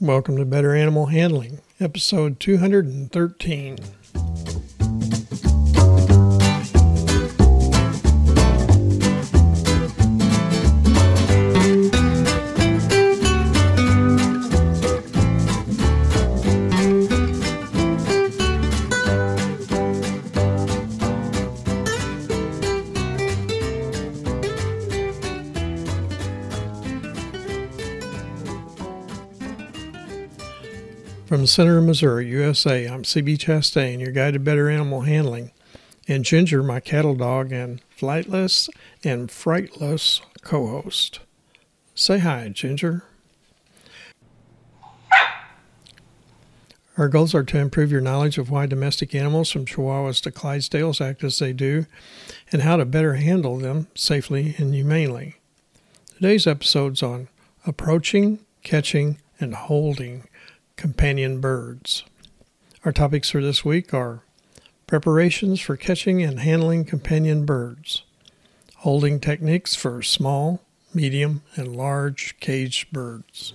Welcome to Better Animal Handling, episode 213. From the center of Missouri, USA, I'm CB Chastain, your guide to better animal handling, and Ginger, my cattle dog and flightless and frightless co host. Say hi, Ginger. Our goals are to improve your knowledge of why domestic animals from Chihuahuas to Clydesdales act as they do and how to better handle them safely and humanely. Today's episode's on approaching, catching, and holding companion birds. Our topics for this week are preparations for catching and handling companion birds, holding techniques for small, medium, and large caged birds.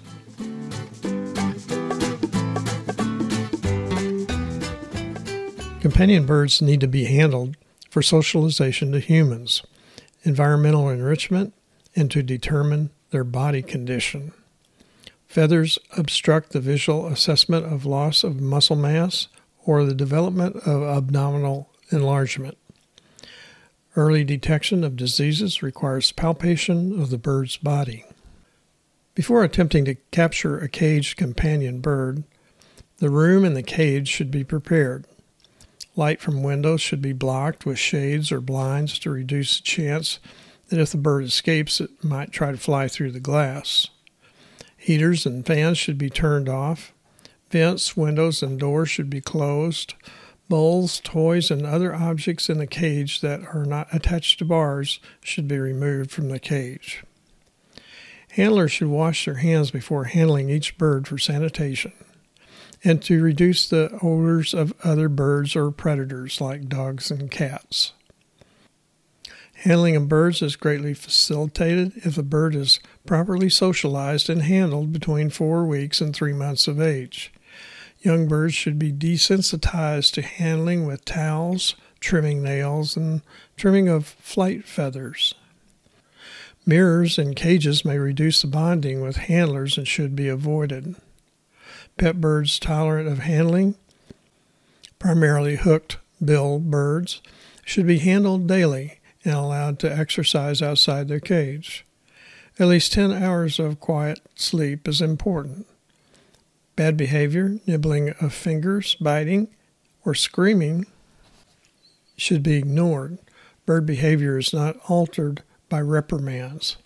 Companion birds need to be handled for socialization to humans, environmental enrichment, and to determine their body condition. Feathers obstruct the visual assessment of loss of muscle mass or the development of abdominal enlargement. Early detection of diseases requires palpation of the bird's body. Before attempting to capture a caged companion bird, the room and the cage should be prepared. Light from windows should be blocked with shades or blinds to reduce the chance that if the bird escapes, it might try to fly through the glass. Heaters and fans should be turned off. Vents, windows, and doors should be closed. Bowls, toys, and other objects in the cage that are not attached to bars should be removed from the cage. Handlers should wash their hands before handling each bird for sanitation and to reduce the odors of other birds or predators like dogs and cats. Handling of birds is greatly facilitated if the bird is properly socialized and handled between four weeks and three months of age. Young birds should be desensitized to handling with towels, trimming nails, and trimming of flight feathers. Mirrors and cages may reduce the bonding with handlers and should be avoided. Pet birds tolerant of handling, primarily hooked bill birds, should be handled daily and allowed to exercise outside their cage. At least 10 hours of quiet sleep is important. Bad behavior, nibbling of fingers, biting, or screaming should be ignored. Bird behavior is not altered by reprimands.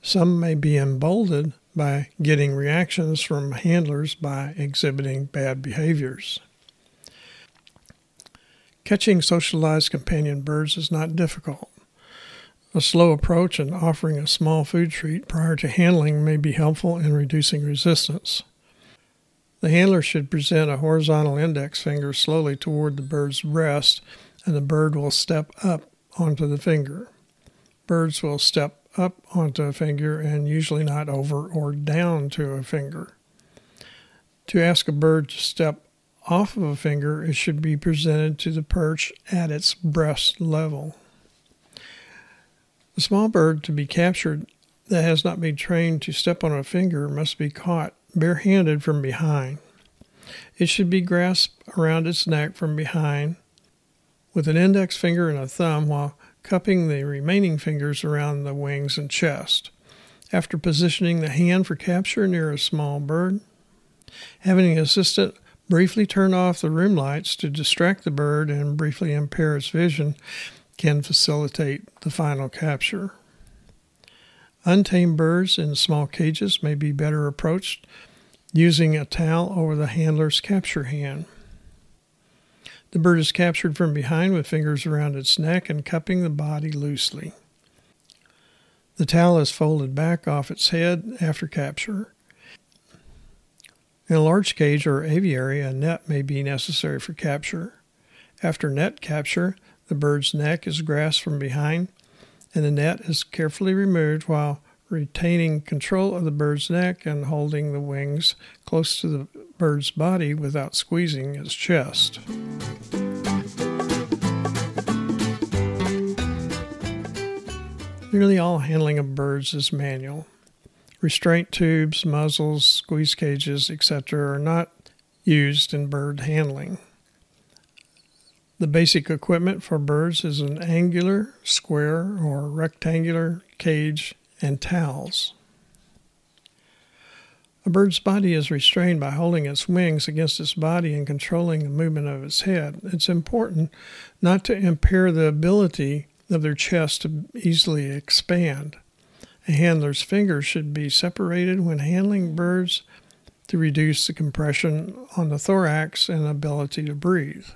Some may be emboldened by getting reactions from handlers by exhibiting bad behaviors. Catching socialized companion birds is not difficult. A slow approach and offering a small food treat prior to handling may be helpful in reducing resistance. The handler should present a horizontal index finger slowly toward the bird's breast, and the bird will step up onto the finger. Birds will step up onto a finger and usually not over or down to a finger. To ask a bird to step off of a finger, it should be presented to the perch at its breast level. A small bird to be captured that has not been trained to step on a finger must be caught barehanded from behind. It should be grasped around its neck from behind with an index finger and a thumb while cupping the remaining fingers around the wings and chest. After positioning the hand for capture near a small bird, having the assistant briefly turn off the room lights to distract the bird and briefly impair its vision can facilitate the final capture. Untamed birds in small cages may be better approached using a towel over the handler's capture hand. The bird is captured from behind with fingers around its neck and cupping the body loosely. The towel is folded back off its head after capture. In a large cage or aviary, a net may be necessary for capture. After net capture, the bird's neck is grasped from behind, and the net is carefully removed while retaining control of the bird's neck and holding the wings close to the bird's body without squeezing its chest. Nearly all handling of birds is manual. Restraint tubes, muzzles, squeeze cages, etc., are not used in bird handling. The basic equipment for birds is an angular, square, or rectangular cage and towels. A bird's body is restrained by holding its wings against its body and controlling the movement of its head. It's important not to impair the ability of their chest to easily expand. A handler's fingers should be separated when handling birds to reduce the compression on the thorax and ability to breathe.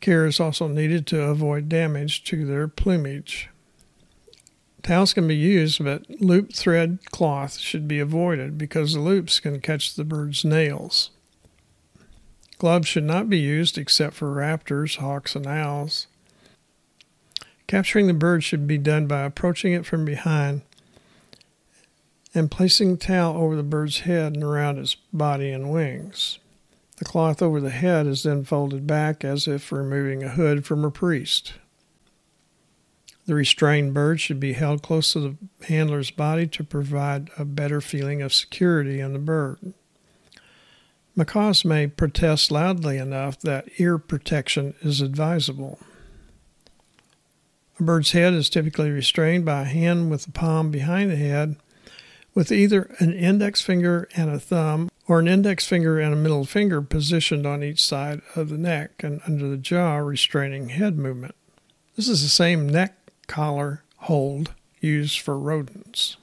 Care is also needed to avoid damage to their plumage. Towels can be used, but loop thread cloth should be avoided because the loops can catch the bird's nails. Gloves should not be used except for raptors, hawks, and owls. Capturing the bird should be done by approaching it from behind and placing the towel over the bird's head and around its body and wings. The cloth over the head is then folded back as if removing a hood from a priest. The restrained bird should be held close to the handler's body to provide a better feeling of security in the bird. Macaws may protest loudly enough that ear protection is advisable. A bird's head is typically restrained by a hand with the palm behind the head, with either an index finger and a thumb, or an index finger and a middle finger positioned on each side of the neck and under the jaw, restraining head movement. This is the same neck collar hold used for rodents.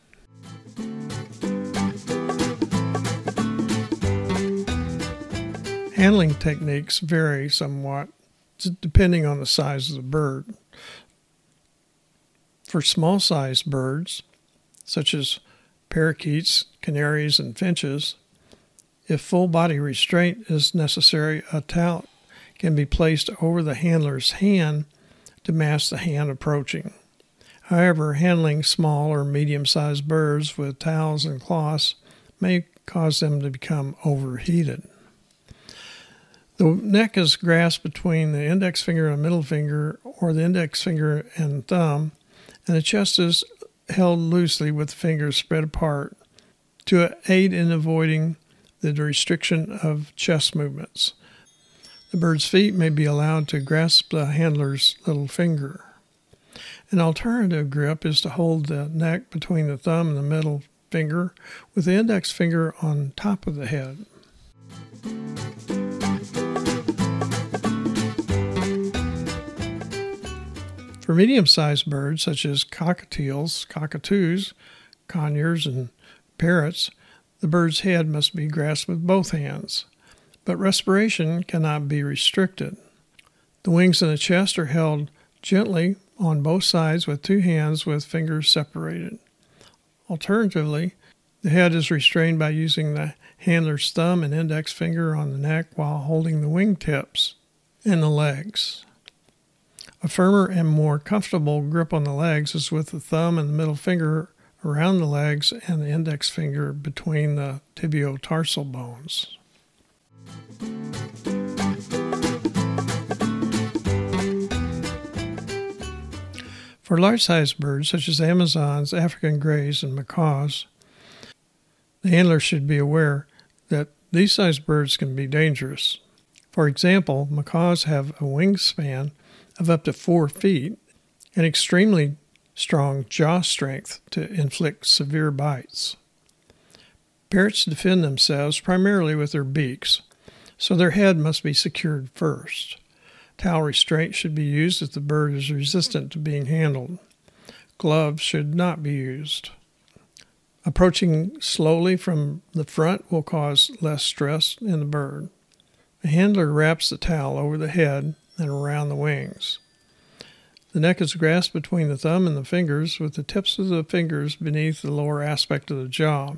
Handling techniques vary somewhat depending on the size of the bird. For small sized birds, such as parakeets, canaries, and finches, if full body restraint is necessary, a towel can be placed over the handler's hand to mask the hand approaching. However, handling small or medium sized birds with towels and cloths may cause them to become overheated. The neck is grasped between the index finger and middle finger, or the index finger and thumb, and the chest is held loosely with fingers spread apart to aid in avoiding the restriction of chest movements. The bird's feet may be allowed to grasp the handler's little finger. An alternative grip is to hold the neck between the thumb and the middle finger with the index finger on top of the head. For medium sized birds such as cockatiels, cockatoos, conures, and parrots, the bird's head must be grasped with both hands, but respiration cannot be restricted. The wings and the chest are held gently on both sides with two hands with fingers separated. Alternatively, the head is restrained by using the handler's thumb and index finger on the neck while holding the wing tips and the legs. A firmer and more comfortable grip on the legs is with the thumb and the middle finger around the legs and the index finger between the tibiotarsal bones. For large sized birds such as Amazons, African greys, and macaws, the handler should be aware that these sized birds can be dangerous. For example, macaws have a wingspan of up to four feet and extremely strong jaw strength to inflict severe bites. Parrots defend themselves primarily with their beaks, so their head must be secured first. Towel restraint should be used if the bird is resistant to being handled. Gloves should not be used. Approaching slowly from the front will cause less stress in the bird. The handler wraps the towel over the head and around the wings. The neck is grasped between the thumb and the fingers, with the tips of the fingers beneath the lower aspect of the jaw.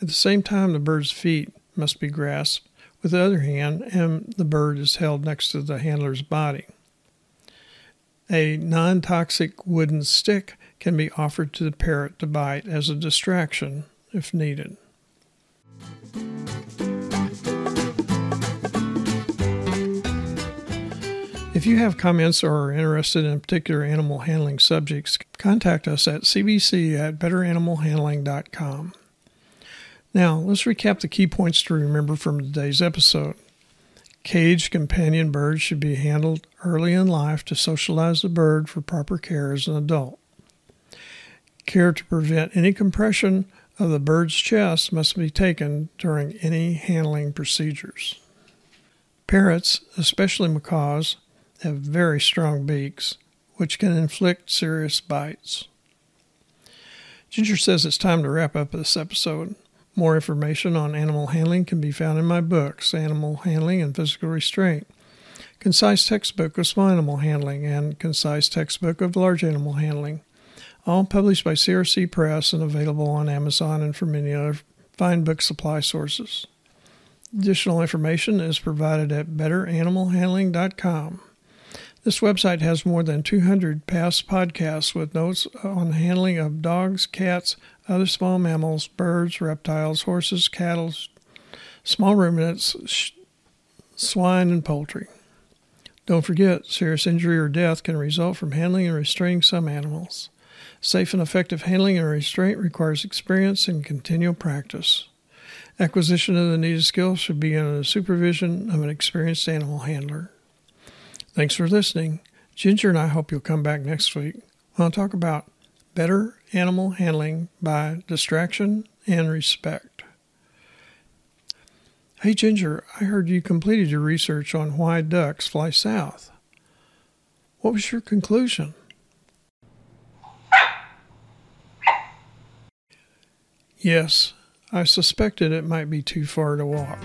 At the same time, the bird's feet must be grasped with the other hand, and the bird is held next to the handler's body. A non toxic wooden stick can be offered to the parrot to bite as a distraction if needed. If you have comments or are interested in particular animal handling subjects, contact us at cbc at betteranimalhandling.com. Now, let's recap the key points to remember from today's episode. Caged companion birds should be handled early in life to socialize the bird for proper care as an adult. Care to prevent any compression of the bird's chest must be taken during any handling procedures. Parrots, especially macaws, have very strong beaks, which can inflict serious bites. Ginger says it's time to wrap up this episode. More information on animal handling can be found in my books, Animal Handling and Physical Restraint, Concise Textbook of Small Animal Handling, and Concise Textbook of Large Animal Handling, all published by CRC Press and available on Amazon and from many other fine book supply sources. Additional information is provided at betteranimalhandling.com. This website has more than 200 past podcasts with notes on handling of dogs, cats, other small mammals, birds, reptiles, horses, cattle, small ruminants, sh- swine, and poultry. Don't forget, serious injury or death can result from handling and restraining some animals. Safe and effective handling and restraint requires experience and continual practice. Acquisition of the needed skills should be under the supervision of an experienced animal handler. Thanks for listening. Ginger and I hope you'll come back next week. I'll talk about better animal handling by distraction and respect. Hey, Ginger, I heard you completed your research on why ducks fly south. What was your conclusion? Yes, I suspected it might be too far to walk.